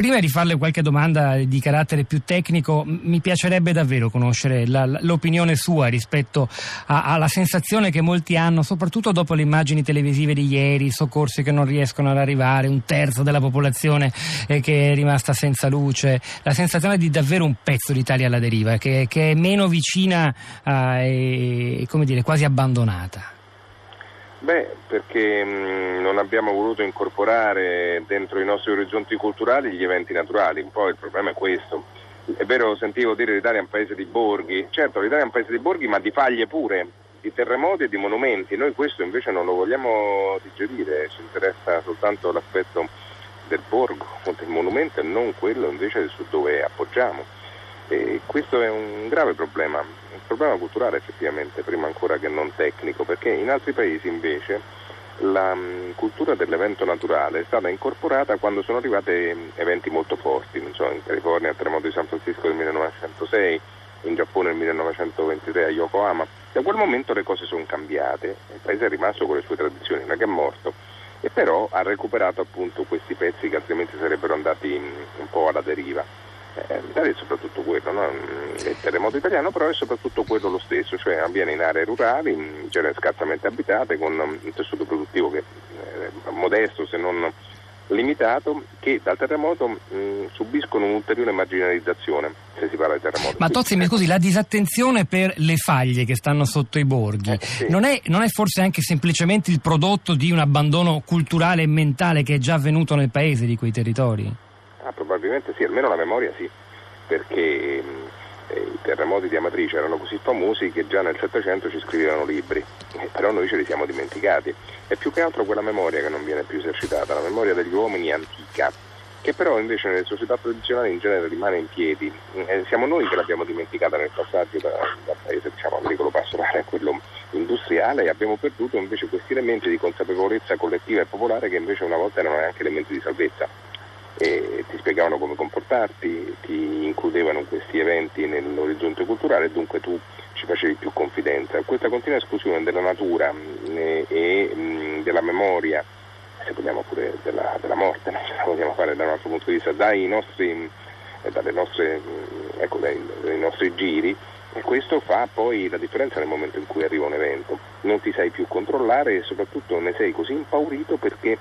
Prima di farle qualche domanda di carattere più tecnico, mi piacerebbe davvero conoscere la, l'opinione sua rispetto a, alla sensazione che molti hanno, soprattutto dopo le immagini televisive di ieri, i soccorsi che non riescono ad arrivare, un terzo della popolazione eh, che è rimasta senza luce, la sensazione di davvero un pezzo d'Italia alla deriva, che, che è meno vicina eh, e dire, quasi abbandonata. Beh, perché mh, non abbiamo voluto incorporare dentro i nostri orizzonti culturali gli eventi naturali, un po' il problema è questo. È vero, sentivo dire l'Italia è un paese di borghi, certo l'Italia è un paese di borghi ma di faglie pure, di terremoti e di monumenti, noi questo invece non lo vogliamo digerire, ci interessa soltanto l'aspetto del borgo, del monumento e non quello invece su dove appoggiamo. E questo è un grave problema, un problema culturale effettivamente, prima ancora che non tecnico, perché in altri paesi invece la um, cultura dell'evento naturale è stata incorporata quando sono arrivati eventi molto forti, so, in California il terremoto di San Francisco del 1906, in Giappone nel 1923 a Yokohama. Da quel momento le cose sono cambiate, il paese è rimasto con le sue tradizioni, non è che è morto, e però ha recuperato appunto questi pezzi che altrimenti sarebbero andati un po' alla deriva. Eh, L'Italia è soprattutto quello, no? il terremoto italiano però è soprattutto quello lo stesso, cioè avviene in aree rurali, in genere scarsamente abitate, con un tessuto produttivo che è modesto se non limitato, che dal terremoto mh, subiscono un'ulteriore marginalizzazione se si parla di terremoto. Ma Tozzi, mi scusi, la disattenzione per le faglie che stanno sotto i borghi, eh, sì. non, è, non, è, forse anche semplicemente il prodotto di un abbandono culturale e mentale che è già avvenuto nel paese di quei territori? Probabilmente sì, almeno la memoria sì, perché eh, i terremoti di Amatrice erano così famosi che già nel Settecento ci scrivevano libri, eh, però noi ce li siamo dimenticati. È più che altro quella memoria che non viene più esercitata, la memoria degli uomini antica, che però invece nelle società tradizionali in genere rimane in piedi. Eh, siamo noi che l'abbiamo dimenticata nel passaggio da, dal paese diciamo, agricolo pastorale a quello industriale e abbiamo perduto invece questi elementi di consapevolezza collettiva e popolare che invece una volta erano anche elementi di salvezza eh, ti spiegavano come comportarti, ti includevano questi eventi nell'orizzonte culturale e dunque tu ci facevi più confidenza. Questa continua esclusione della natura mh, e mh, della memoria, se vogliamo pure della, della morte, non ce la vogliamo fare dal nostro punto di vista, dai nostri, eh, nostre, ecco, dai, dai nostri giri, e questo fa poi la differenza nel momento in cui arriva un evento. Non ti sai più controllare e soprattutto ne sei così impaurito perché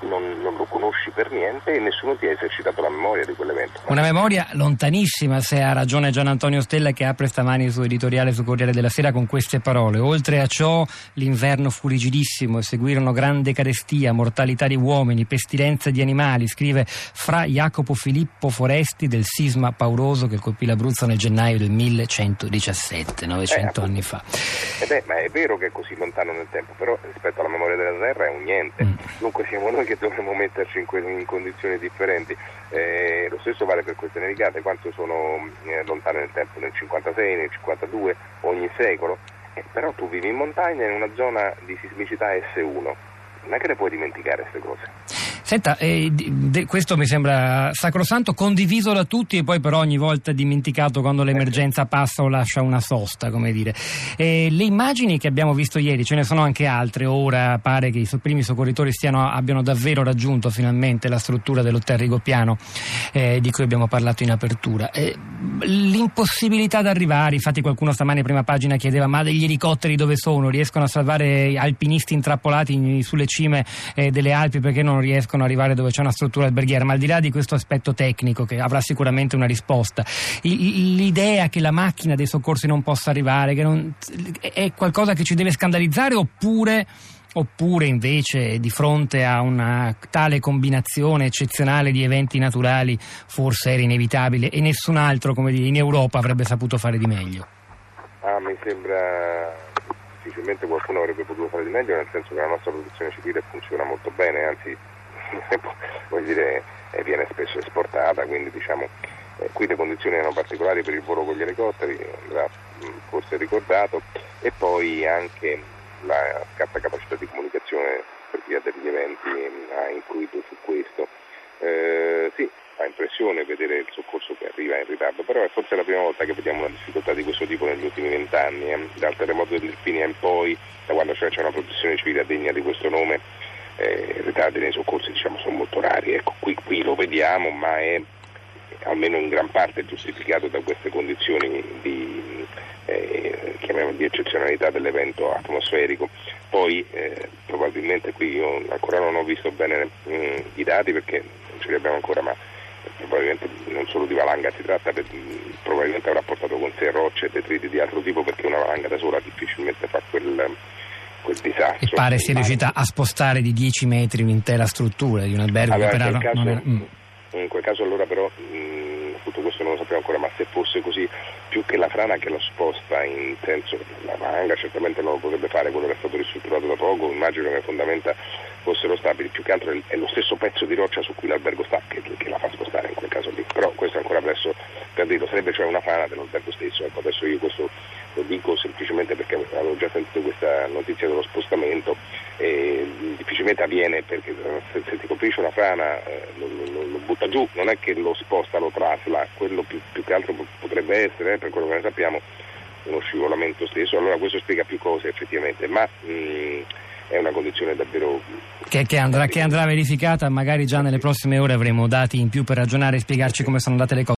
non, non, lo conosci per niente e nessuno ti ha esercitato la memoria di quell'evento. Una memoria lontanissima, se ha ragione Gian Antonio Stella che apre stamani il suo editoriale su Corriere della Sera con queste parole. Oltre a ciò, l'inverno fu rigidissimo e seguirono grande carestia, mortalità di uomini, pestilenza di animali, scrive fra Jacopo Filippo Foresti del sisma pauroso che colpì l'Abruzzo nel gennaio del 1117, 900 eh, anni fa. Eh beh, ma è vero che è così lontano nel tempo, però rispetto alla memoria della terra è un niente. Mm. Dunque siamo noi che dovremmo metterci in, que- in condizioni differenti. Eh, lo stesso vale per queste nevicate, quanto sono eh, lontane nel tempo, nel 56, nel 52, ogni secolo. Eh, però tu vivi in montagna in una zona di sismicità S1, non è che le puoi dimenticare queste cose. Senta, eh, de, questo mi sembra sacrosanto, condiviso da tutti e poi però ogni volta dimenticato quando l'emergenza passa o lascia una sosta, come dire. Eh, le immagini che abbiamo visto ieri, ce ne sono anche altre, ora pare che i primi soccorritori stiano, abbiano davvero raggiunto finalmente la struttura dell'hotel Rigopiano eh, di cui abbiamo parlato in apertura. Eh, l'impossibilità di arrivare, infatti qualcuno stamani a prima pagina chiedeva ma degli elicotteri dove sono? Riescono a salvare alpinisti intrappolati sulle cime eh, delle Alpi perché non riescono riescono ad arrivare dove c'è una struttura alberghiera, ma al di là di questo aspetto tecnico che avrà sicuramente una risposta, l'idea che la macchina dei soccorsi non possa arrivare non, è qualcosa che ci deve scandalizzare oppure oppure invece di fronte a una tale combinazione eccezionale di eventi naturali forse era inevitabile e nessun altro come dire, in Europa avrebbe saputo fare di meglio? Ah, mi sembra difficilmente qualcuno avrebbe potuto fare di meglio nel senso che la nostra protezione civile funziona molto bene, anzi dire, eh, viene spesso esportata, quindi diciamo, eh, qui le condizioni erano particolari per il volo con gli elicotteri, andrà forse ricordato, e poi anche la scarsa capacità di comunicazione per via degli eventi ha influito su questo. Eh, sì, fa impressione vedere il soccorso che arriva in ritardo, però è forse la prima volta che vediamo una difficoltà di questo tipo negli ultimi vent'anni, eh. dal terremoto dell'Irpinia in poi, da quando cioè c'è una protezione civile degna di questo nome, eh, ritardi nei soccorsi diciamo, sono molto rari. Ecco, qui, qui lo vediamo, ma è almeno in gran parte giustificato da queste condizioni di, eh, di eccezionalità dell'evento atmosferico. Poi eh, probabilmente qui io ancora non ho visto bene mh, mm, i dati perché non ce li abbiamo ancora, ma probabilmente non solo di valanga si tratta, per, probabilmente avrà portato con sé rocce e detriti di altro tipo perché una valanga da sola difficilmente fa. E pare sia riuscita a spostare di 10 metri un'intera struttura di un albergo allora, che peraltro caso, era... mm. In quel caso allora però mh, mm, tutto questo non lo sappiamo ancora, ma se fosse così, più che la frana che lo sposta in senso la valanga certamente non lo potrebbe fare, quello che è stato ristrutturato da poco, immagino che le fondamenta fossero stabili, più che altro è lo stesso pezzo di roccia su cui l'albergo sta che, che la fa spostare in quel caso lì, però questo è ancora presto per dirlo, sarebbe cioè una frana dell'albergo stesso, ecco, adesso io questo lo dico semplicemente perché avevo già sentito questa notizia dello spostamento difficilmente avviene perché se, se ti colpisce una frana eh, lo, lo, lo, butta giù, non è che lo sposta, lo trasla, quello più, più che altro potrebbe essere, eh, per quello che ne sappiamo, uno scivolamento stesso, allora questo spiega più cose effettivamente, ma mh, è una condizione davvero... Che, che, andrà, che andrà verificata, magari già nelle prossime ore avremo dati in più per ragionare e spiegarci come sono andate le cose.